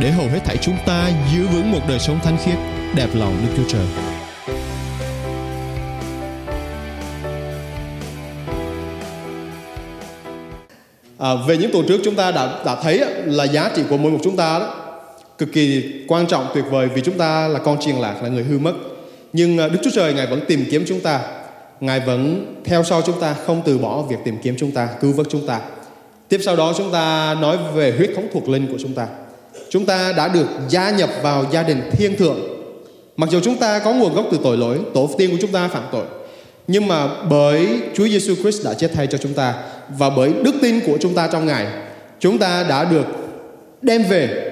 để hầu hết thảy chúng ta giữ vững một đời sống thánh khiết, đẹp lòng Đức Chúa Trời. À, về những tuần trước chúng ta đã đã thấy là giá trị của mỗi một chúng ta đó cực kỳ quan trọng tuyệt vời vì chúng ta là con chiên lạc là người hư mất. Nhưng à, Đức Chúa Trời ngài vẫn tìm kiếm chúng ta. Ngài vẫn theo sau chúng ta không từ bỏ việc tìm kiếm chúng ta cứu vớt chúng ta. Tiếp sau đó chúng ta nói về huyết thống thuộc linh của chúng ta chúng ta đã được gia nhập vào gia đình thiên thượng mặc dù chúng ta có nguồn gốc từ tội lỗi tổ tiên của chúng ta phạm tội nhưng mà bởi Chúa Giêsu Christ đã chết thay cho chúng ta và bởi đức tin của chúng ta trong Ngài, chúng ta đã được đem về,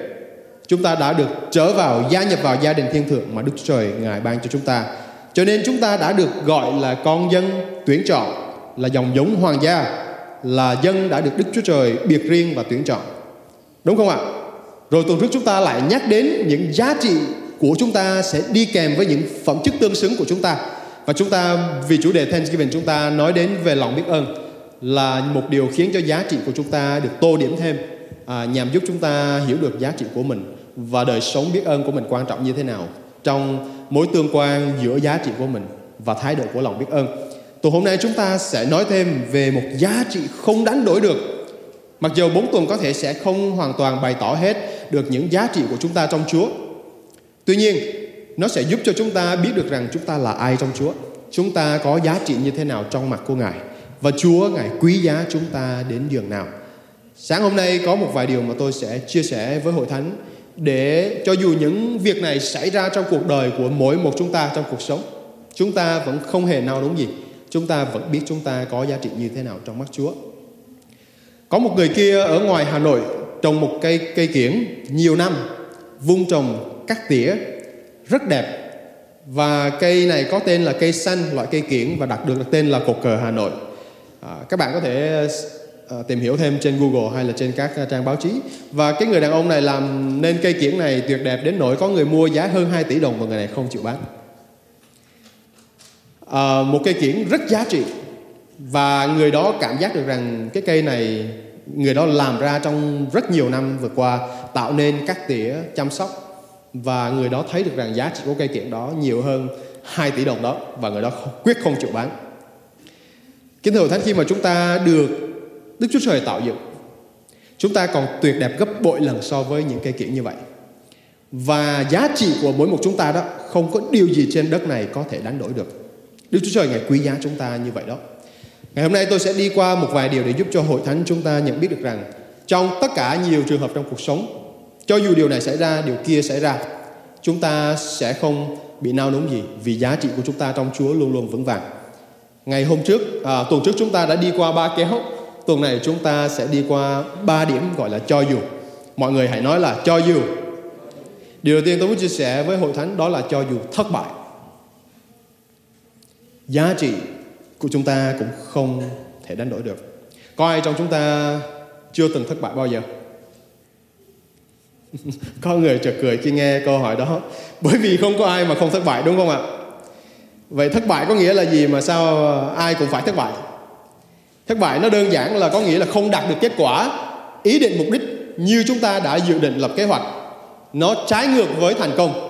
chúng ta đã được trở vào gia nhập vào gia đình thiên thượng mà Đức Chúa Trời Ngài ban cho chúng ta. Cho nên chúng ta đã được gọi là con dân tuyển chọn, là dòng giống hoàng gia, là dân đã được Đức Chúa Trời biệt riêng và tuyển chọn. Đúng không ạ? Rồi tuần trước chúng ta lại nhắc đến những giá trị của chúng ta sẽ đi kèm với những phẩm chất tương xứng của chúng ta và chúng ta vì chủ đề Thanksgiving chúng ta nói đến về lòng biết ơn là một điều khiến cho giá trị của chúng ta được tô điểm thêm à, nhằm giúp chúng ta hiểu được giá trị của mình và đời sống biết ơn của mình quan trọng như thế nào trong mối tương quan giữa giá trị của mình và thái độ của lòng biết ơn. Tuần hôm nay chúng ta sẽ nói thêm về một giá trị không đánh đổi được. Mặc dù bốn tuần có thể sẽ không hoàn toàn bày tỏ hết được những giá trị của chúng ta trong Chúa. Tuy nhiên, nó sẽ giúp cho chúng ta biết được rằng chúng ta là ai trong Chúa. Chúng ta có giá trị như thế nào trong mặt của Ngài. Và Chúa Ngài quý giá chúng ta đến giường nào. Sáng hôm nay có một vài điều mà tôi sẽ chia sẻ với hội thánh để cho dù những việc này xảy ra trong cuộc đời của mỗi một chúng ta trong cuộc sống, chúng ta vẫn không hề nào đúng gì. Chúng ta vẫn biết chúng ta có giá trị như thế nào trong mắt Chúa. Có một người kia ở ngoài Hà Nội trồng một cây cây kiển nhiều năm, vung trồng cắt tỉa rất đẹp. Và cây này có tên là cây xanh loại cây kiển và đặt được tên là cột cờ Hà Nội. À, các bạn có thể à, tìm hiểu thêm trên Google hay là trên các trang báo chí. Và cái người đàn ông này làm nên cây kiển này tuyệt đẹp đến nỗi có người mua giá hơn 2 tỷ đồng và người này không chịu bán. À, một cây kiển rất giá trị và người đó cảm giác được rằng cái cây này người đó làm ra trong rất nhiều năm vừa qua, tạo nên các tỉa chăm sóc và người đó thấy được rằng giá trị của cây kiện đó nhiều hơn 2 tỷ đồng đó, và người đó quyết không chịu bán. Kính thưa Thánh khi mà chúng ta được Đức Chúa Trời tạo dựng, chúng ta còn tuyệt đẹp gấp bội lần so với những cây kiện như vậy. Và giá trị của mỗi một chúng ta đó không có điều gì trên đất này có thể đánh đổi được. Đức Chúa Trời ngày quý giá chúng ta như vậy đó. Ngày hôm nay tôi sẽ đi qua một vài điều để giúp cho hội thánh chúng ta nhận biết được rằng trong tất cả nhiều trường hợp trong cuộc sống cho dù điều này xảy ra, điều kia xảy ra, chúng ta sẽ không bị nao núng gì vì giá trị của chúng ta trong Chúa luôn luôn vững vàng. Ngày hôm trước, à, tuần trước chúng ta đã đi qua ba kéo, tuần này chúng ta sẽ đi qua ba điểm gọi là cho dù. Mọi người hãy nói là cho dù. Điều đầu tiên tôi muốn chia sẻ với hội thánh đó là cho dù thất bại. Giá trị của chúng ta cũng không thể đánh đổi được. Có ai trong chúng ta chưa từng thất bại bao giờ? có người chợt cười khi nghe câu hỏi đó. Bởi vì không có ai mà không thất bại, đúng không ạ? Vậy thất bại có nghĩa là gì mà sao ờ, ai cũng phải thất bại? Thất bại nó đơn giản là có nghĩa là không đạt được kết quả. Ý định, mục đích như chúng ta đã dự định lập kế hoạch, nó trái ngược với thành công.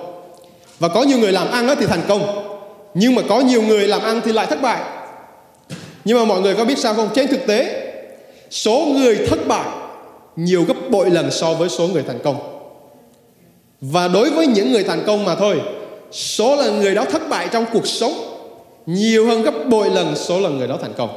Và có nhiều người làm ăn thì thành công, nhưng mà có nhiều người làm ăn thì lại thất bại nhưng mà mọi người có biết sao không? Trên thực tế, số người thất bại nhiều gấp bội lần so với số người thành công. Và đối với những người thành công mà thôi, số lần người đó thất bại trong cuộc sống nhiều hơn gấp bội lần số lần người đó thành công.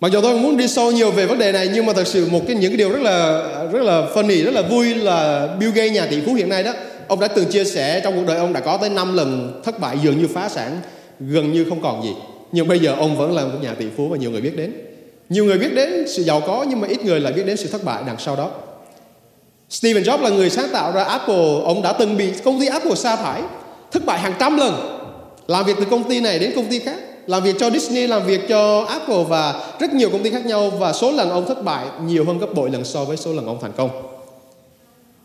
Mặc dù tôi không muốn đi sâu nhiều về vấn đề này, nhưng mà thật sự một cái những cái điều rất là rất là funny, rất là vui là Bill Gates, nhà tỷ phú hiện nay đó, ông đã từng chia sẻ trong cuộc đời ông đã có tới 5 lần thất bại dường như phá sản, gần như không còn gì nhưng bây giờ ông vẫn là một nhà tỷ phú và nhiều người biết đến. Nhiều người biết đến sự giàu có nhưng mà ít người lại biết đến sự thất bại đằng sau đó. Steve Jobs là người sáng tạo ra Apple, ông đã từng bị công ty Apple sa thải, thất bại hàng trăm lần. Làm việc từ công ty này đến công ty khác, làm việc cho Disney, làm việc cho Apple và rất nhiều công ty khác nhau. Và số lần ông thất bại nhiều hơn gấp bội lần so với số lần ông thành công.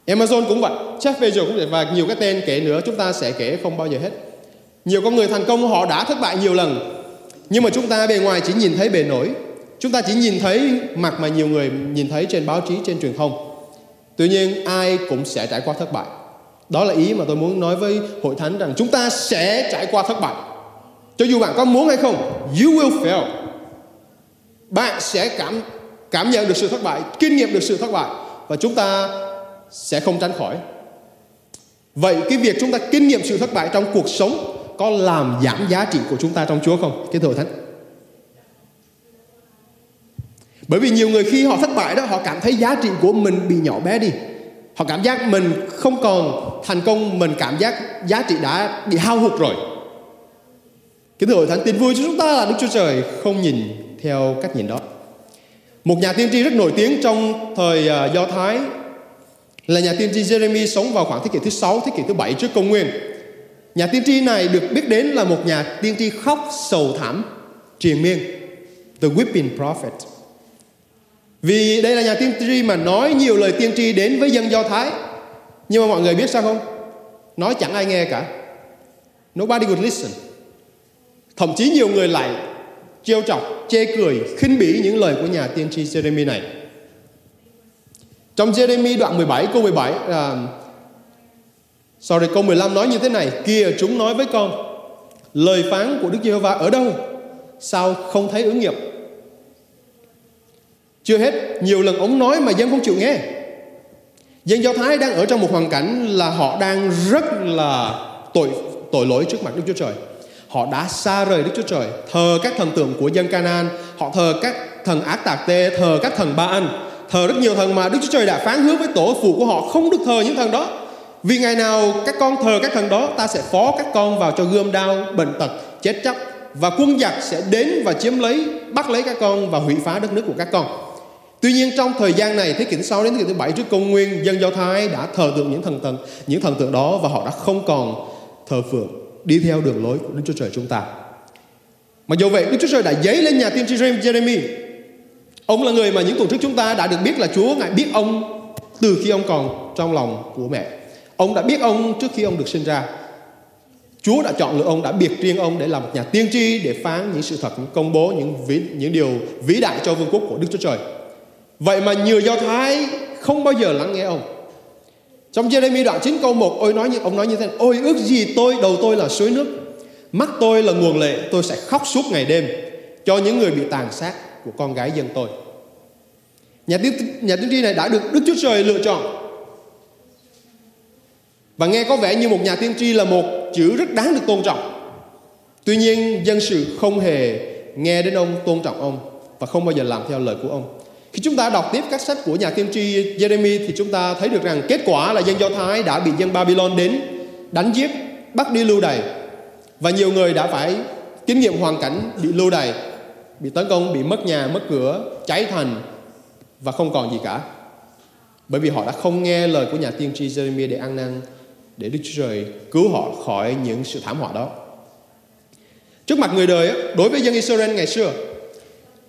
Amazon cũng vậy, Jeff Bezos cũng vậy. Và nhiều cái tên kể nữa chúng ta sẽ kể không bao giờ hết. Nhiều con người thành công họ đã thất bại nhiều lần nhưng mà chúng ta bề ngoài chỉ nhìn thấy bề nổi. Chúng ta chỉ nhìn thấy mặt mà nhiều người nhìn thấy trên báo chí, trên truyền thông. Tuy nhiên ai cũng sẽ trải qua thất bại. Đó là ý mà tôi muốn nói với hội thánh rằng Chúng ta sẽ trải qua thất bại. Cho dù bạn có muốn hay không You will fail. Bạn sẽ cảm cảm nhận được sự thất bại Kinh nghiệm được sự thất bại Và chúng ta sẽ không tránh khỏi. Vậy cái việc chúng ta kinh nghiệm sự thất bại trong cuộc sống có làm giảm giá trị của chúng ta trong Chúa không? Cái thưa thánh. Bởi vì nhiều người khi họ thất bại đó họ cảm thấy giá trị của mình bị nhỏ bé đi. Họ cảm giác mình không còn thành công, mình cảm giác giá trị đã bị hao hụt rồi. Kính thưa hội thánh, tin vui cho chúng ta là Đức Chúa Trời không nhìn theo cách nhìn đó. Một nhà tiên tri rất nổi tiếng trong thời à, Do Thái là nhà tiên tri Jeremy sống vào khoảng thế kỷ thứ 6, thế kỷ thứ 7 trước công nguyên. Nhà tiên tri này được biết đến là một nhà tiên tri khóc sầu thảm triền miên. The Weeping Prophet. Vì đây là nhà tiên tri mà nói nhiều lời tiên tri đến với dân Do Thái. Nhưng mà mọi người biết sao không? Nói chẳng ai nghe cả. Nobody would listen. Thậm chí nhiều người lại trêu chọc, chê cười, khinh bỉ những lời của nhà tiên tri Jeremy này. Trong Jeremy đoạn 17 câu 17 là sau đây câu 15 nói như thế này, Kìa chúng nói với con, Lời phán của Đức Giê-hô-va ở đâu? Sao không thấy ứng nghiệm? Chưa hết, Nhiều lần ông nói mà dân không chịu nghe. Dân Do Thái đang ở trong một hoàn cảnh Là họ đang rất là tội tội lỗi trước mặt Đức Chúa Trời. Họ đã xa rời Đức Chúa Trời, Thờ các thần tượng của dân Canaan, Họ thờ các thần ác tạc tê, Thờ các thần Ba Anh. Thờ rất nhiều thần mà Đức Chúa Trời đã phán hứa với tổ phụ của họ Không được thờ những thần đó vì ngày nào các con thờ các thần đó Ta sẽ phó các con vào cho gươm đau Bệnh tật, chết chóc Và quân giặc sẽ đến và chiếm lấy Bắt lấy các con và hủy phá đất nước của các con. Tuy nhiên trong thời gian này Thế kỷ thứ 6 đến thế kỷ thứ 7 trước công nguyên Dân Do Thái đã thờ tượng những thần tượng Những thần tượng đó và họ đã không còn thờ phượng Đi theo đường lối của Đức Chúa Trời chúng ta. Mặc dù vậy Đức Chúa Trời đã giấy lên nhà tiên tri Jeremy. Ông là người mà những tuần trước chúng ta đã được biết là Chúa Ngài biết ông từ khi ông còn trong lòng của mẹ. Ông đã biết ông trước khi ông được sinh ra. Chúa đã chọn lựa ông, đã biệt riêng ông để làm một nhà tiên tri để phán những sự thật, những công bố những vĩ, những điều vĩ đại cho vương quốc của Đức Chúa Trời. Vậy mà nhiều Do Thái không bao giờ lắng nghe ông. Trong Jeremy đoạn 9 câu 1 ôi nói như ông nói như thế này, ôi ước gì tôi đầu tôi là suối nước, mắt tôi là nguồn lệ, tôi sẽ khóc suốt ngày đêm cho những người bị tàn sát của con gái dân tôi. Nhà tiên nhà tiên tri này đã được Đức Chúa Trời lựa chọn và nghe có vẻ như một nhà tiên tri là một chữ rất đáng được tôn trọng. Tuy nhiên dân sự không hề nghe đến ông, tôn trọng ông và không bao giờ làm theo lời của ông. Khi chúng ta đọc tiếp các sách của nhà tiên tri Jeremy thì chúng ta thấy được rằng kết quả là dân Do Thái đã bị dân Babylon đến đánh giết, bắt đi lưu đày và nhiều người đã phải kinh nghiệm hoàn cảnh bị lưu đày, bị tấn công, bị mất nhà, mất cửa, cháy thành và không còn gì cả. Bởi vì họ đã không nghe lời của nhà tiên tri Jeremy để ăn năn để Đức Chúa Trời cứu họ khỏi những sự thảm họa đó. Trước mặt người đời, đối với dân Israel ngày xưa,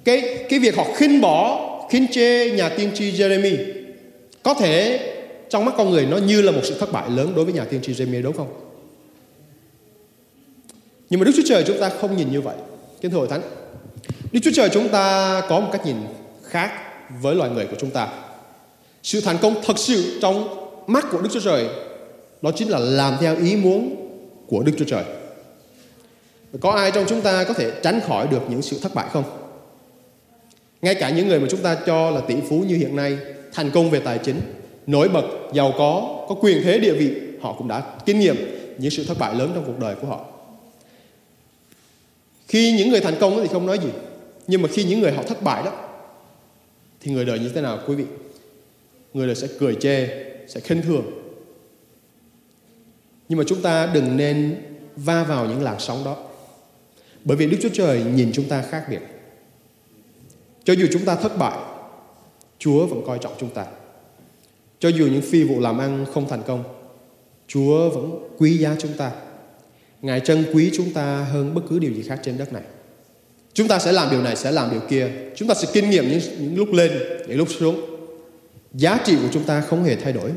cái cái việc họ khinh bỏ, khinh chê nhà tiên tri Jeremy có thể trong mắt con người nó như là một sự thất bại lớn đối với nhà tiên tri Jeremy đúng không? Nhưng mà Đức Chúa Trời chúng ta không nhìn như vậy. Kính thưa hội thánh, Đức Chúa Trời chúng ta có một cách nhìn khác với loài người của chúng ta. Sự thành công thật sự trong mắt của Đức Chúa Trời đó chính là làm theo ý muốn của Đức Chúa Trời. Có ai trong chúng ta có thể tránh khỏi được những sự thất bại không? Ngay cả những người mà chúng ta cho là tỷ phú như hiện nay, thành công về tài chính, nổi bật, giàu có, có quyền thế địa vị, họ cũng đã kinh nghiệm những sự thất bại lớn trong cuộc đời của họ. Khi những người thành công thì không nói gì, nhưng mà khi những người họ thất bại đó, thì người đời như thế nào quý vị? Người đời sẽ cười chê, sẽ khinh thường, nhưng mà chúng ta đừng nên va vào những làn sóng đó. Bởi vì Đức Chúa Trời nhìn chúng ta khác biệt. Cho dù chúng ta thất bại, Chúa vẫn coi trọng chúng ta. cho dù những phi vụ làm ăn không thành công, Chúa vẫn quý giá chúng ta. Ngài trân quý chúng ta hơn bất cứ điều gì khác trên đất này. Chúng ta sẽ làm điều này, sẽ làm điều kia. Chúng ta sẽ kinh nghiệm những, những lúc lên, những lúc xuống. Giá trị của chúng ta không hề thay đổi.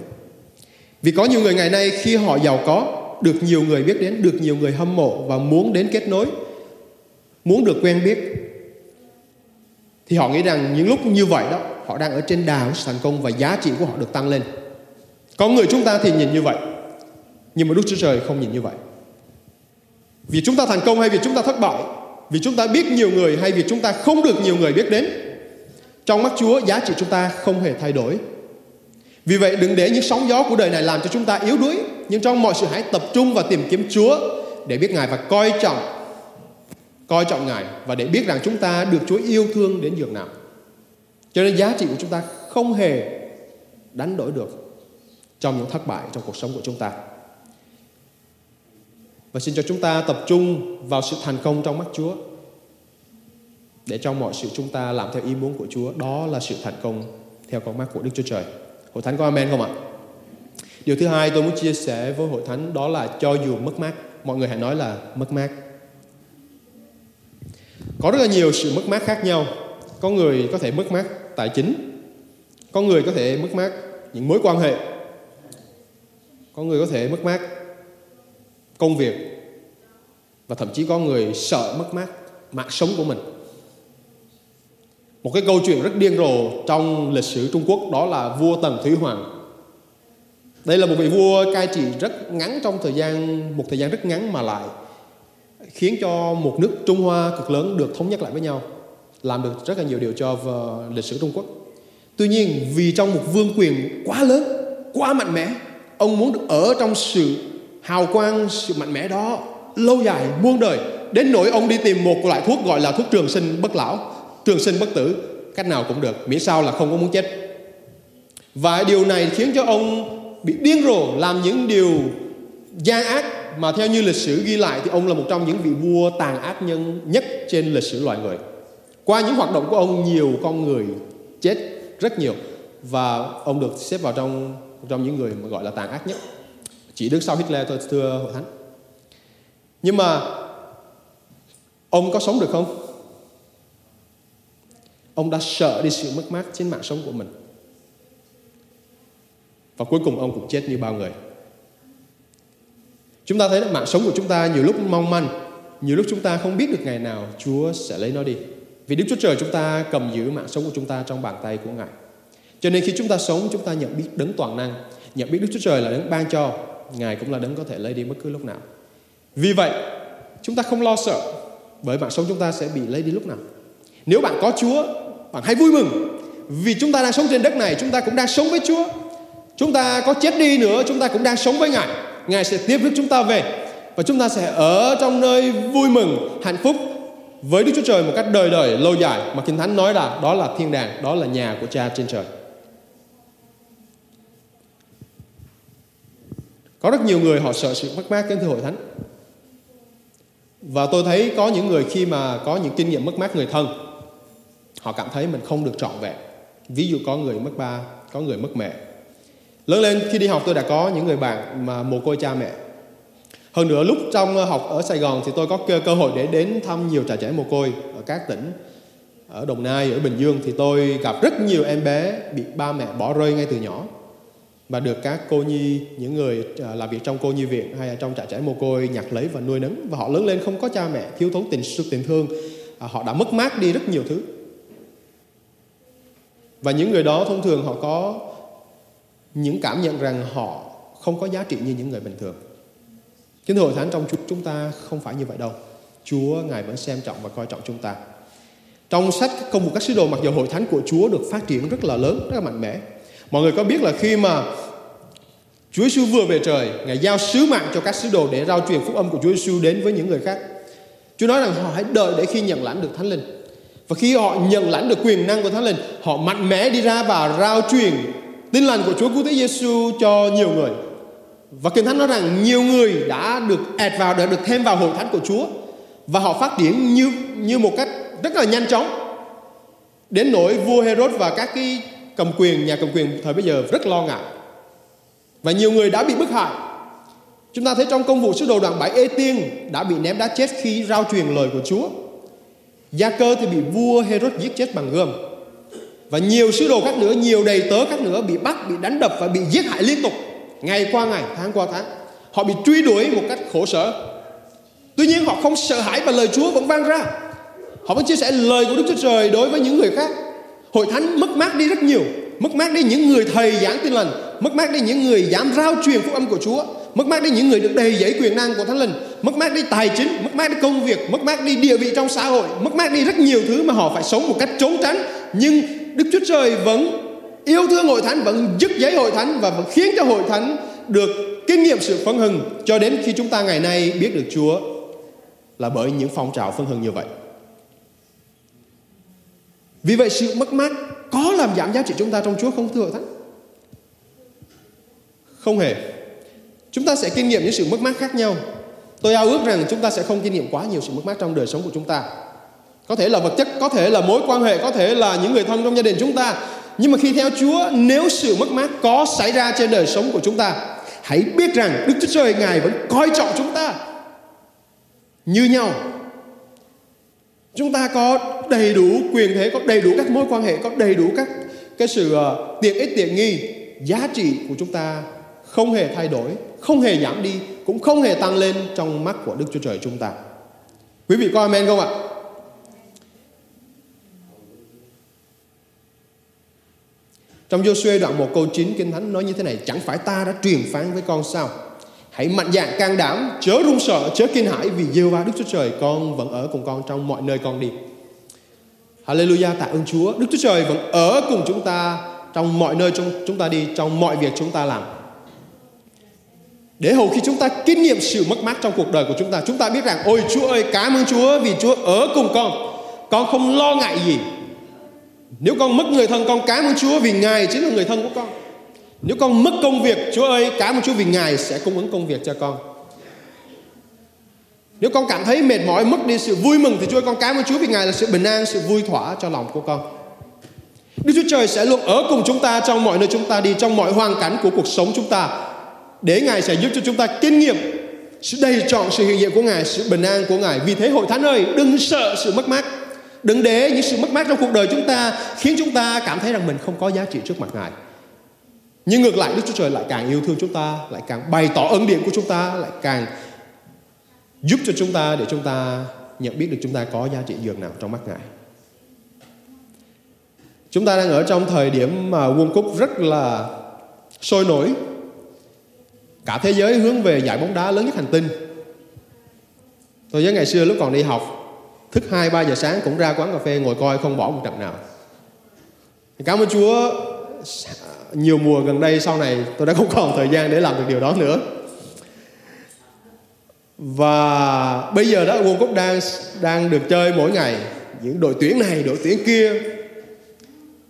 Vì có nhiều người ngày nay khi họ giàu có, được nhiều người biết đến, được nhiều người hâm mộ và muốn đến kết nối, muốn được quen biết, thì họ nghĩ rằng những lúc như vậy đó, họ đang ở trên đà của thành công và giá trị của họ được tăng lên. Có người chúng ta thì nhìn như vậy, nhưng mà Đức Chúa Trời không nhìn như vậy. Vì chúng ta thành công hay vì chúng ta thất bại, vì chúng ta biết nhiều người hay vì chúng ta không được nhiều người biết đến, trong mắt Chúa giá trị chúng ta không hề thay đổi. Vì vậy đừng để những sóng gió của đời này làm cho chúng ta yếu đuối, nhưng trong mọi sự hãy tập trung và tìm kiếm Chúa để biết Ngài và coi trọng coi trọng Ngài và để biết rằng chúng ta được Chúa yêu thương đến giường nào. Cho nên giá trị của chúng ta không hề đánh đổi được trong những thất bại trong cuộc sống của chúng ta. Và xin cho chúng ta tập trung vào sự thành công trong mắt Chúa. Để trong mọi sự chúng ta làm theo ý muốn của Chúa, đó là sự thành công theo con mắt của Đức Chúa Trời. Hội thánh có amen không ạ? Điều thứ hai tôi muốn chia sẻ với hội thánh đó là cho dù mất mát, mọi người hãy nói là mất mát. Có rất là nhiều sự mất mát khác nhau. Có người có thể mất mát tài chính, có người có thể mất mát những mối quan hệ, có người có thể mất mát công việc và thậm chí có người sợ mất mát mạng sống của mình một cái câu chuyện rất điên rồ trong lịch sử Trung Quốc, đó là vua Tần Thủy Hoàng. Đây là một vị vua cai trị rất ngắn trong thời gian, một thời gian rất ngắn mà lại khiến cho một nước Trung Hoa cực lớn được thống nhất lại với nhau, làm được rất là nhiều điều cho lịch sử Trung Quốc. Tuy nhiên, vì trong một vương quyền quá lớn, quá mạnh mẽ, ông muốn được ở trong sự hào quang, sự mạnh mẽ đó lâu dài muôn đời, đến nỗi ông đi tìm một loại thuốc gọi là thuốc trường sinh bất lão trường sinh bất tử. Cách nào cũng được, miễn sao là không có muốn chết. Và điều này khiến cho ông bị điên rồ làm những điều gian ác mà theo như lịch sử ghi lại thì ông là một trong những vị vua tàn ác nhân nhất trên lịch sử loài người. Qua những hoạt động của ông, nhiều con người chết rất nhiều và ông được xếp vào trong trong những người mà gọi là tàn ác nhất. Chỉ đứng sau Hitler thôi, thưa hội thánh. Nhưng mà ông có sống được không? Ông đã sợ đi sự mất mát trên mạng sống của mình. Và cuối cùng ông cũng chết như bao người. Chúng ta thấy là mạng sống của chúng ta nhiều lúc mong manh, nhiều lúc chúng ta không biết được ngày nào Chúa sẽ lấy nó đi. Vì Đức Chúa Trời chúng ta cầm giữ mạng sống của chúng ta trong bàn tay của Ngài. Cho nên khi chúng ta sống, chúng ta nhận biết đấng toàn năng, nhận biết Đức Chúa Trời là đấng ban cho, Ngài cũng là đấng có thể lấy đi bất cứ lúc nào. Vì vậy, chúng ta không lo sợ, bởi mạng sống chúng ta sẽ bị lấy đi lúc nào. Nếu bạn có Chúa bạn hãy vui mừng. Vì chúng ta đang sống trên đất này, chúng ta cũng đang sống với Chúa. Chúng ta có chết đi nữa, chúng ta cũng đang sống với Ngài. Ngài sẽ tiếp rước chúng ta về và chúng ta sẽ ở trong nơi vui mừng, hạnh phúc với Đức Chúa Trời một cách đời đời, lâu dài. Mà Kinh Thánh nói là đó là thiên đàng, đó là nhà của Cha trên trời. Có rất nhiều người họ sợ sự mất mát đến thưa hội thánh. Và tôi thấy có những người khi mà có những kinh nghiệm mất mát người thân họ cảm thấy mình không được trọn vẹn. Ví dụ có người mất ba có người mất mẹ. Lớn lên khi đi học tôi đã có những người bạn mà mồ côi cha mẹ. Hơn nữa lúc trong học ở Sài Gòn thì tôi có cơ hội để đến thăm nhiều trại trẻ mồ côi ở các tỉnh. Ở Đồng Nai, ở Bình Dương thì tôi gặp rất nhiều em bé bị ba mẹ bỏ rơi ngay từ nhỏ. Và được các cô nhi những người à, làm việc trong cô nhi viện hay là trong trại trẻ mồ côi nhặt lấy và nuôi nấng. Và họ lớn lên không có cha mẹ thiếu thốn tình sự tình thương. À, họ đã mất mát đi rất nhiều thứ và những người đó thông thường họ có những cảm nhận rằng họ không có giá trị như những người bình thường kính thưa hội thánh trong chúng ta không phải như vậy đâu Chúa ngài vẫn xem trọng và coi trọng chúng ta trong sách công vụ các sứ đồ mặc dù hội thánh của Chúa được phát triển rất là lớn rất là mạnh mẽ Mọi người có biết là khi mà Chúa Giêsu vừa về trời, Ngài giao sứ mạng cho các sứ đồ để rao truyền phúc âm của Chúa Giêsu đến với những người khác. Chúa nói rằng họ hãy đợi để khi nhận lãnh được Thánh Linh. Và khi họ nhận lãnh được quyền năng của Thánh Linh, họ mạnh mẽ đi ra và rao truyền tin lành của Chúa Cứu Thế Giêsu cho nhiều người. Và Kinh Thánh nói rằng nhiều người đã được ẹt vào, đã được thêm vào hội thánh của Chúa và họ phát triển như như một cách rất là nhanh chóng. Đến nỗi vua Herod và các cái cầm quyền nhà cầm quyền thời bây giờ rất lo ngại và nhiều người đã bị bức hại. Chúng ta thấy trong công vụ sứ đồ đoạn 7 Ê Tiên đã bị ném đá chết khi rao truyền lời của Chúa. Gia cơ thì bị vua Herod giết chết bằng gươm. Và nhiều sứ đồ khác nữa, nhiều đầy tớ khác nữa bị bắt, bị đánh đập và bị giết hại liên tục. Ngày qua ngày, tháng qua tháng. Họ bị truy đuổi một cách khổ sở. Tuy nhiên họ không sợ hãi và lời Chúa vẫn vang ra. Họ vẫn chia sẻ lời của Đức Chúa Trời đối với những người khác. Hội thánh mất mát đi rất nhiều. Mất mát đi những người thầy giảng tin lành. Mất mát đi những người dám rao truyền phúc âm của Chúa. Mất mát đi những người được đầy dẫy quyền năng của Thánh Linh. Mất mát đi tài chính, mất mát đi công việc, mất mát đi địa vị trong xã hội. Mất mát đi rất nhiều thứ mà họ phải sống một cách trốn tránh. Nhưng Đức Chúa Trời vẫn yêu thương hội thánh, vẫn dứt giấy hội thánh và vẫn khiến cho hội thánh được kinh nghiệm sự phấn hưng cho đến khi chúng ta ngày nay biết được Chúa là bởi những phong trào phấn hưng như vậy. Vì vậy sự mất mát có làm giảm giá trị chúng ta trong Chúa không thưa hội thánh? Không hề. Chúng ta sẽ kinh nghiệm những sự mất mát khác nhau. Tôi ao ước rằng chúng ta sẽ không kinh nghiệm quá nhiều sự mất mát trong đời sống của chúng ta. Có thể là vật chất, có thể là mối quan hệ, có thể là những người thân trong gia đình chúng ta. Nhưng mà khi theo Chúa, nếu sự mất mát có xảy ra trên đời sống của chúng ta, hãy biết rằng Đức Chúa Trời Ngài vẫn coi trọng chúng ta như nhau. Chúng ta có đầy đủ quyền thế, có đầy đủ các mối quan hệ, có đầy đủ các cái sự uh, tiện ích tiện nghi, giá trị của chúng ta không hề thay đổi, không hề giảm đi, cũng không hề tăng lên trong mắt của Đức Chúa Trời chúng ta. Quý vị có amen không ạ? Trong Joshua đoạn 1 câu 9 Kinh Thánh nói như thế này Chẳng phải ta đã truyền phán với con sao Hãy mạnh dạn can đảm Chớ run sợ, chớ kinh hãi Vì giê va Đức Chúa Trời con vẫn ở cùng con Trong mọi nơi con đi Hallelujah tạ ơn Chúa Đức Chúa Trời vẫn ở cùng chúng ta Trong mọi nơi chúng ta đi Trong mọi việc chúng ta làm để hầu khi chúng ta kinh nghiệm sự mất mát trong cuộc đời của chúng ta Chúng ta biết rằng, Ôi Chúa ơi, cảm ơn Chúa vì Chúa ở cùng con. Con không lo ngại gì. Nếu con mất người thân, con cảm ơn Chúa vì Ngài chính là người thân của con. Nếu con mất công việc, Chúa ơi, cảm ơn Chúa vì Ngài sẽ cung ứng công việc cho con. Nếu con cảm thấy mệt mỏi, mất đi sự vui mừng Thì Chúa ơi, con cảm ơn Chúa vì Ngài là sự bình an, Sự vui thỏa cho lòng của con. Đức Chúa Trời sẽ luôn ở cùng chúng ta Trong mọi nơi chúng ta đi, Trong mọi hoàn cảnh của cuộc sống chúng ta để Ngài sẽ giúp cho chúng ta kinh nghiệm sự đầy trọn sự hiện diện của Ngài, sự bình an của Ngài. Vì thế hội thánh ơi, đừng sợ sự mất mát. Đừng để những sự mất mát trong cuộc đời chúng ta khiến chúng ta cảm thấy rằng mình không có giá trị trước mặt Ngài. Nhưng ngược lại Đức Chúa Trời lại càng yêu thương chúng ta, lại càng bày tỏ ân điển của chúng ta, lại càng giúp cho chúng ta để chúng ta nhận biết được chúng ta có giá trị dường nào trong mắt Ngài. Chúng ta đang ở trong thời điểm mà World Cup rất là sôi nổi cả thế giới hướng về giải bóng đá lớn nhất hành tinh. Tôi nhớ ngày xưa lúc còn đi học, thức 2 3 giờ sáng cũng ra quán cà phê ngồi coi không bỏ một trận nào. Cảm ơn Chúa, nhiều mùa gần đây sau này tôi đã không còn thời gian để làm được điều đó nữa. Và bây giờ đó World Cup đang đang được chơi mỗi ngày. Những đội tuyển này, đội tuyển kia.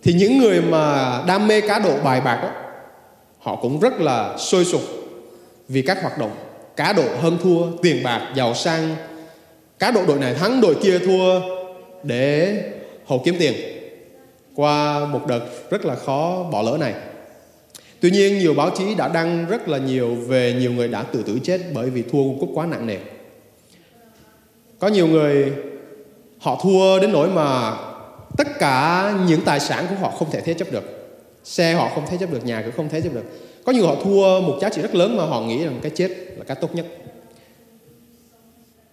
Thì những người mà đam mê cá độ bài bạc đó, họ cũng rất là sôi sục vì các hoạt động. Cá độ hơn thua, tiền bạc giàu sang. Cá độ đội này thắng, đội kia thua để hồ kiếm tiền. Qua một đợt rất là khó bỏ lỡ này. Tuy nhiên, nhiều báo chí đã đăng rất là nhiều về nhiều người đã tự tử chết bởi vì thua cúp quá nặng nề. Có nhiều người họ thua đến nỗi mà tất cả những tài sản của họ không thể thế chấp được. Xe họ không thế chấp được, nhà cũng không thế chấp được có nhiều họ thua một giá trị rất lớn mà họ nghĩ rằng cái chết là cái tốt nhất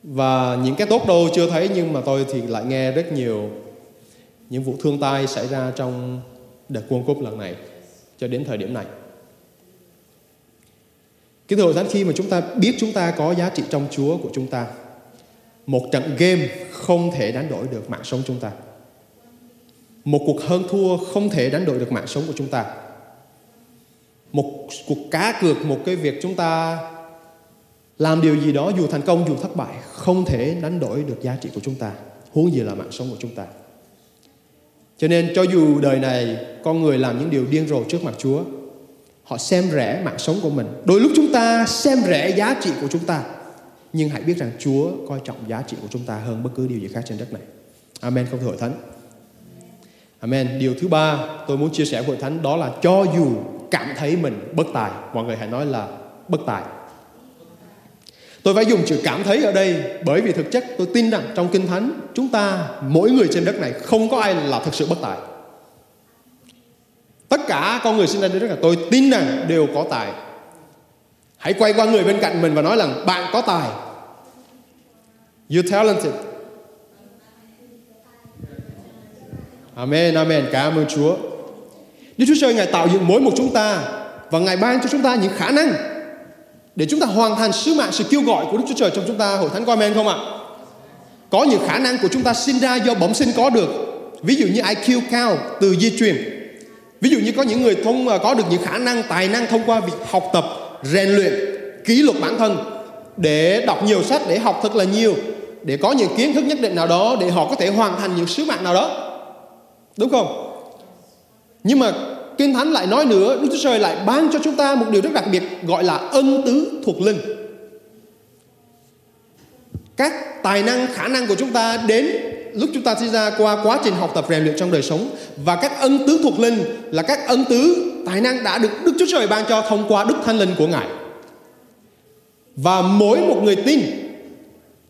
và những cái tốt đâu chưa thấy nhưng mà tôi thì lại nghe rất nhiều những vụ thương tai xảy ra trong đợt World Cup lần này cho đến thời điểm này. Cái thời gian khi mà chúng ta biết chúng ta có giá trị trong Chúa của chúng ta, một trận game không thể đánh đổi được mạng sống chúng ta. Một cuộc hơn thua không thể đánh đổi được mạng sống của chúng ta một cuộc cá cược, một cái việc chúng ta làm điều gì đó dù thành công, dù thất bại, không thể đánh đổi được giá trị của chúng ta. Huống gì là mạng sống của chúng ta. Cho nên cho dù đời này con người làm những điều điên rồ trước mặt Chúa, họ xem rẻ mạng sống của mình. Đôi lúc chúng ta xem rẻ giá trị của chúng ta, nhưng hãy biết rằng Chúa coi trọng giá trị của chúng ta hơn bất cứ điều gì khác trên đất này. Amen. Không thưa hội thánh. Amen. Điều thứ ba tôi muốn chia sẻ với hội thánh đó là cho dù cảm thấy mình bất tài. Mọi người hãy nói là bất tài. Tôi phải dùng chữ cảm thấy ở đây bởi vì thực chất tôi tin rằng trong kinh thánh chúng ta mỗi người trên đất này không có ai là thực sự bất tài. Tất cả con người sinh ra trên đất này tôi tin rằng đều có tài. Hãy quay qua người bên cạnh mình và nói rằng bạn có tài. You talented. Amen, Amen. Cảm ơn Chúa. Đức Chúa Trời Ngài tạo dựng mỗi một chúng ta và Ngài ban cho chúng ta những khả năng để chúng ta hoàn thành sứ mạng sự kêu gọi của Đức Chúa Trời trong chúng ta hội thánh có amen không ạ? Có những khả năng của chúng ta sinh ra do bẩm sinh có được. Ví dụ như IQ cao từ di truyền. Ví dụ như có những người thông có được những khả năng tài năng thông qua việc học tập, rèn luyện, kỷ luật bản thân để đọc nhiều sách, để học thật là nhiều, để có những kiến thức nhất định nào đó để họ có thể hoàn thành những sứ mạng nào đó. Đúng không? Nhưng mà Kinh Thánh lại nói nữa, Đức Chúa Trời lại ban cho chúng ta một điều rất đặc biệt gọi là ân tứ thuộc linh. Các tài năng, khả năng của chúng ta đến lúc chúng ta sinh ra qua quá trình học tập rèn luyện trong đời sống và các ân tứ thuộc linh là các ân tứ tài năng đã được Đức Chúa Trời ban cho thông qua Đức Thánh Linh của Ngài. Và mỗi một người tin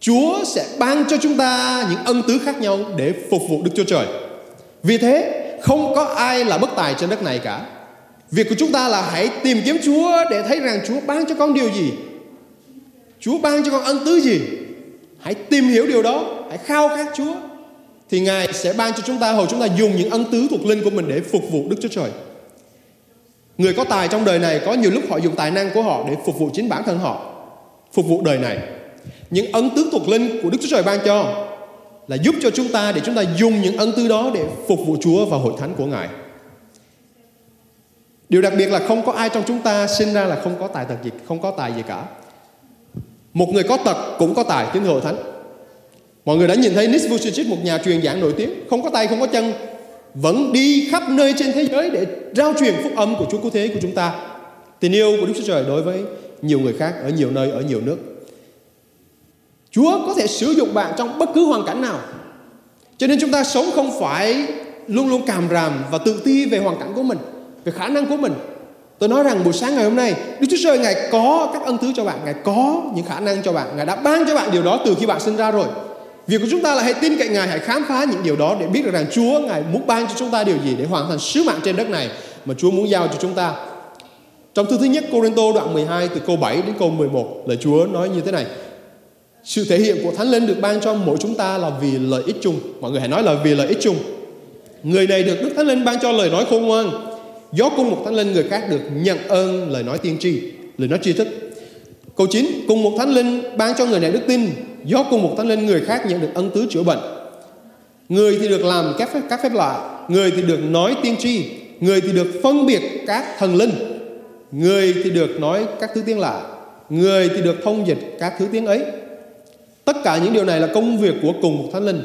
Chúa sẽ ban cho chúng ta những ân tứ khác nhau để phục vụ Đức Chúa Trời. Vì thế, không có ai là bất tài trên đất này cả. Việc của chúng ta là hãy tìm kiếm Chúa để thấy rằng Chúa ban cho con điều gì. Chúa ban cho con ân tứ gì. Hãy tìm hiểu điều đó, hãy khao khát Chúa. Thì Ngài sẽ ban cho chúng ta hồi chúng ta dùng những ân tứ thuộc linh của mình để phục vụ Đức Chúa Trời. Người có tài trong đời này có nhiều lúc họ dùng tài năng của họ để phục vụ chính bản thân họ, phục vụ đời này. Những ân tứ thuộc linh của Đức Chúa Trời ban cho là giúp cho chúng ta để chúng ta dùng những ân tư đó để phục vụ Chúa và hội thánh của Ngài. Điều đặc biệt là không có ai trong chúng ta sinh ra là không có tài tật gì, không có tài gì cả. Một người có tật cũng có tài kính hội thánh. Mọi người đã nhìn thấy Nick Vujicic một nhà truyền giảng nổi tiếng, không có tay, không có chân, vẫn đi khắp nơi trên thế giới để rao truyền phúc âm của Chúa Cứu Thế của chúng ta. Tình yêu của Đức Chúa Trời đối với nhiều người khác ở nhiều nơi, ở nhiều nước. Chúa có thể sử dụng bạn trong bất cứ hoàn cảnh nào. Cho nên chúng ta sống không phải luôn luôn càm ràm và tự ti về hoàn cảnh của mình, về khả năng của mình. Tôi nói rằng buổi sáng ngày hôm nay, Đức Chúa Trời Ngài có các ân tứ cho bạn, Ngài có những khả năng cho bạn, Ngài đã ban cho bạn điều đó từ khi bạn sinh ra rồi. Việc của chúng ta là hãy tin cậy Ngài, hãy khám phá những điều đó để biết được rằng Chúa Ngài muốn ban cho chúng ta điều gì để hoàn thành sứ mạng trên đất này mà Chúa muốn giao cho chúng ta. Trong thư thứ nhất Corinto đoạn 12 từ câu 7 đến câu 11, lời Chúa nói như thế này. Sự thể hiện của Thánh Linh được ban cho mỗi chúng ta là vì lợi ích chung. Mọi người hãy nói là vì lợi ích chung. Người này được Đức Thánh Linh ban cho lời nói khôn ngoan. Do cùng một Thánh Linh người khác được nhận ơn lời nói tiên tri, lời nói tri thức. Câu 9, cùng một Thánh Linh ban cho người này đức tin. Do cùng một Thánh Linh người khác nhận được ân tứ chữa bệnh. Người thì được làm các phép, các phép lạ, người thì được nói tiên tri, người thì được phân biệt các thần linh, người thì được nói các thứ tiếng lạ, người thì được thông dịch các thứ tiếng ấy Tất cả những điều này là công việc của cùng một Thánh Linh.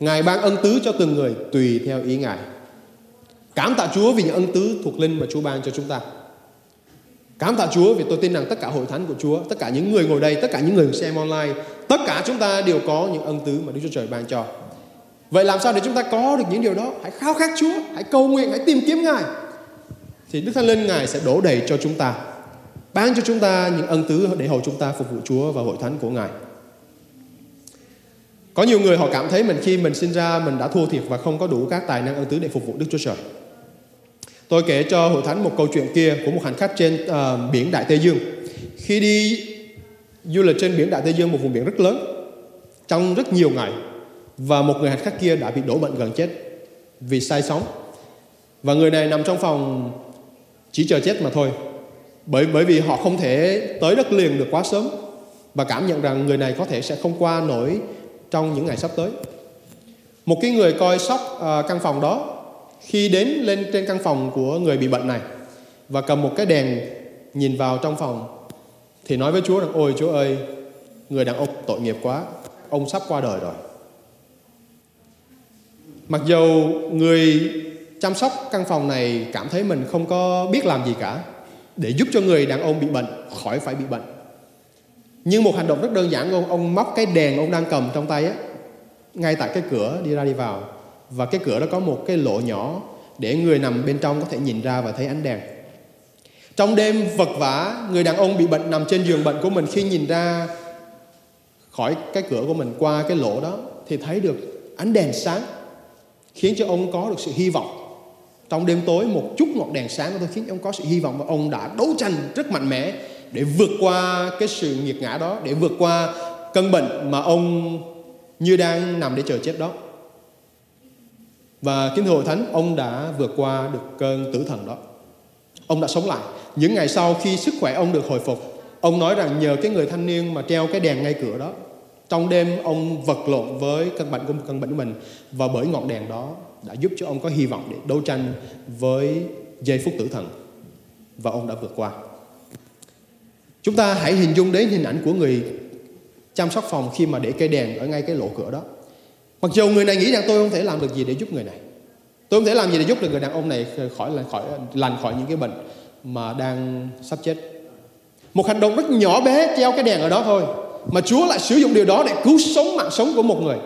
Ngài ban ân tứ cho từng người tùy theo ý Ngài. Cảm tạ Chúa vì những ân tứ thuộc linh mà Chúa ban cho chúng ta. Cảm tạ Chúa vì tôi tin rằng tất cả hội thánh của Chúa, tất cả những người ngồi đây, tất cả những người xem online, tất cả chúng ta đều có những ân tứ mà Đức Chúa Trời ban cho. Vậy làm sao để chúng ta có được những điều đó? Hãy khao khát Chúa, hãy cầu nguyện, hãy tìm kiếm Ngài. Thì Đức Thánh Linh Ngài sẽ đổ đầy cho chúng ta. Ban cho chúng ta những ân tứ để hầu chúng ta phục vụ Chúa và hội thánh của Ngài. Có nhiều người họ cảm thấy mình khi mình sinh ra mình đã thua thiệt và không có đủ các tài năng ân tứ để phục vụ Đức Chúa Trời. Tôi kể cho hội thánh một câu chuyện kia của một hành khách trên uh, biển Đại Tây Dương. Khi đi du lịch trên biển Đại Tây Dương một vùng biển rất lớn trong rất nhiều ngày và một người hành khách kia đã bị đổ bệnh gần chết vì say sóng và người này nằm trong phòng chỉ chờ chết mà thôi bởi bởi vì họ không thể tới đất liền được quá sớm và cảm nhận rằng người này có thể sẽ không qua nổi trong những ngày sắp tới. Một cái người coi sóc à, căn phòng đó khi đến lên trên căn phòng của người bị bệnh này và cầm một cái đèn nhìn vào trong phòng thì nói với Chúa rằng, ôi Chúa ơi, người đàn ông tội nghiệp quá, ông sắp qua đời rồi mặc dù người chăm sóc căn phòng này cảm thấy mình không có biết làm gì cả để giúp cho người đàn ông bị bệnh khỏi phải bị bệnh nhưng một hành động rất đơn giản ông ông móc cái đèn ông đang cầm trong tay á ngay tại cái cửa đi ra đi vào và cái cửa đó có một cái lỗ nhỏ để người nằm bên trong có thể nhìn ra và thấy ánh đèn Trong đêm vật vã, người đàn ông bị bệnh nằm trên giường bệnh của mình khi nhìn ra khỏi cái cửa của mình qua cái lỗ đó thì thấy được ánh đèn sáng khiến cho ông có được sự hy vọng. Trong đêm tối một chút ngọn đèn sáng của khiến khiến ông có sự hy vọng và ông đã đấu tranh rất mạnh mẽ để vượt qua cái sự nghiệt ngã đó, để vượt qua căn bệnh mà ông như đang nằm để chờ chết đó. Và kính thưa hội thánh, ông đã vượt qua được cơn tử thần đó. Ông đã sống lại. Những ngày sau khi sức khỏe ông được hồi phục, ông nói rằng nhờ cái người thanh niên mà treo cái đèn ngay cửa đó, trong đêm ông vật lộn với căn bệnh của căn bệnh của mình và bởi ngọn đèn đó đã giúp cho ông có hy vọng để đấu tranh với giây phút tử thần và ông đã vượt qua. Chúng ta hãy hình dung đến hình ảnh của người chăm sóc phòng khi mà để cây đèn ở ngay cái lỗ cửa đó. Mặc dù người này nghĩ rằng tôi không thể làm được gì để giúp người này. Tôi không thể làm gì để giúp được người đàn ông này khỏi khỏi, lành khỏi những cái bệnh mà đang sắp chết. Một hành động rất nhỏ bé treo cái đèn ở đó thôi, mà Chúa lại sử dụng điều đó để cứu sống mạng sống của một người.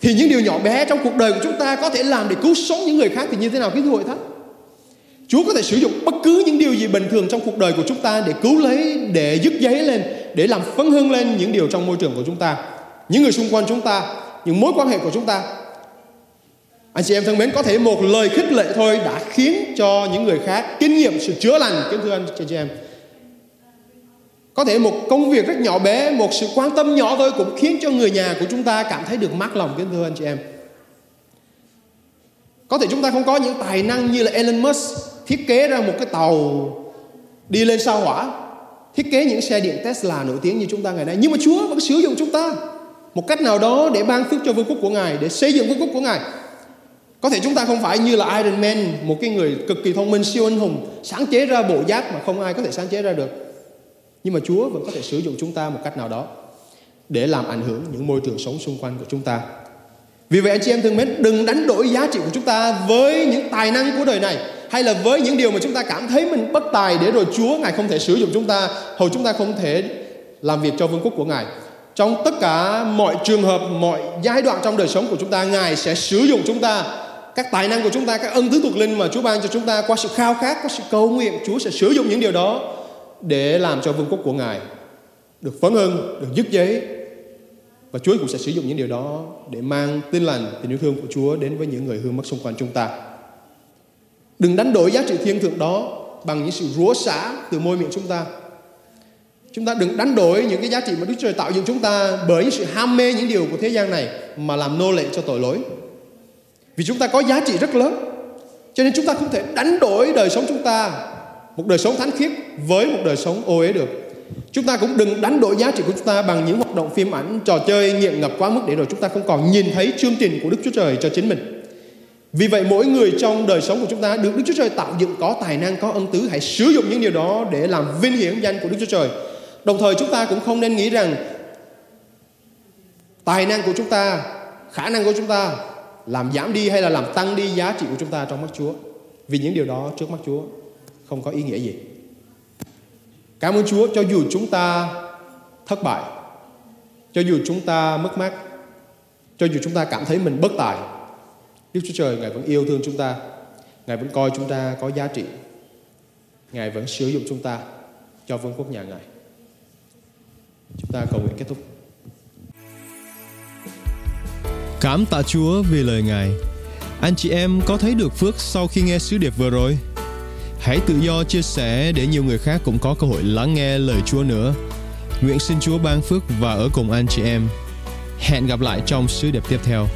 Thì những điều nhỏ bé trong cuộc đời của chúng ta có thể làm để cứu sống những người khác thì như thế nào quý thưa hội thánh? Chúa có thể sử dụng bất cứ những điều gì bình thường trong cuộc đời của chúng ta để cứu lấy, để dứt giấy lên, để làm phấn hưng lên những điều trong môi trường của chúng ta. Những người xung quanh chúng ta, những mối quan hệ của chúng ta. Anh chị em thân mến, có thể một lời khích lệ thôi đã khiến cho những người khác kinh nghiệm sự chữa lành, kính thưa anh chị em. Có thể một công việc rất nhỏ bé, một sự quan tâm nhỏ thôi cũng khiến cho người nhà của chúng ta cảm thấy được mát lòng kính thưa anh chị em. Có thể chúng ta không có những tài năng như là Elon Musk thiết kế ra một cái tàu đi lên sao hỏa, thiết kế những xe điện Tesla nổi tiếng như chúng ta ngày nay. Nhưng mà Chúa vẫn sử dụng chúng ta một cách nào đó để ban phước cho vương quốc của Ngài, để xây dựng vương quốc của Ngài. Có thể chúng ta không phải như là Iron Man, một cái người cực kỳ thông minh, siêu anh hùng, sáng chế ra bộ giáp mà không ai có thể sáng chế ra được. Nhưng mà Chúa vẫn có thể sử dụng chúng ta một cách nào đó để làm ảnh hưởng những môi trường sống xung quanh của chúng ta. Vì vậy anh chị em thân mến, đừng đánh đổi giá trị của chúng ta với những tài năng của đời này hay là với những điều mà chúng ta cảm thấy mình bất tài để rồi Chúa Ngài không thể sử dụng chúng ta, hầu chúng ta không thể làm việc cho vương quốc của Ngài. Trong tất cả mọi trường hợp, mọi giai đoạn trong đời sống của chúng ta, Ngài sẽ sử dụng chúng ta các tài năng của chúng ta, các ân tứ thuộc linh mà Chúa ban cho chúng ta qua sự khao khát, qua sự cầu nguyện, Chúa sẽ sử dụng những điều đó để làm cho vương quốc của Ngài được phấn hưng, được dứt giấy và Chúa cũng sẽ sử dụng những điều đó để mang tin lành, tình yêu thương của Chúa đến với những người hư mất xung quanh chúng ta. Đừng đánh đổi giá trị thiên thượng đó bằng những sự rủa xả từ môi miệng chúng ta. Chúng ta đừng đánh đổi những cái giá trị mà Đức Trời tạo dựng chúng ta bởi những sự ham mê những điều của thế gian này mà làm nô lệ cho tội lỗi. Vì chúng ta có giá trị rất lớn. Cho nên chúng ta không thể đánh đổi đời sống chúng ta một đời sống thánh khiết với một đời sống ô uế được. Chúng ta cũng đừng đánh đổi giá trị của chúng ta bằng những hoạt động phim ảnh, trò chơi nghiện ngập quá mức để rồi chúng ta không còn nhìn thấy chương trình của Đức Chúa Trời cho chính mình. Vì vậy mỗi người trong đời sống của chúng ta được Đức Chúa Trời tạo dựng có tài năng, có ân tứ hãy sử dụng những điều đó để làm vinh hiển danh của Đức Chúa Trời. Đồng thời chúng ta cũng không nên nghĩ rằng tài năng của chúng ta, khả năng của chúng ta làm giảm đi hay là làm tăng đi giá trị của chúng ta trong mắt Chúa. Vì những điều đó trước mắt Chúa không có ý nghĩa gì. Cảm ơn Chúa cho dù chúng ta thất bại, cho dù chúng ta mất mát, cho dù chúng ta cảm thấy mình bất tài, Đức Chúa Trời Ngài vẫn yêu thương chúng ta, Ngài vẫn coi chúng ta có giá trị, Ngài vẫn sử dụng chúng ta cho vương quốc nhà Ngài. Chúng ta cầu nguyện kết thúc. Cảm tạ Chúa vì lời Ngài. Anh chị em có thấy được phước sau khi nghe sứ điệp vừa rồi? Hãy tự do chia sẻ để nhiều người khác cũng có cơ hội lắng nghe lời Chúa nữa. Nguyện xin Chúa ban phước và ở cùng anh chị em. Hẹn gặp lại trong sứ điệp tiếp theo.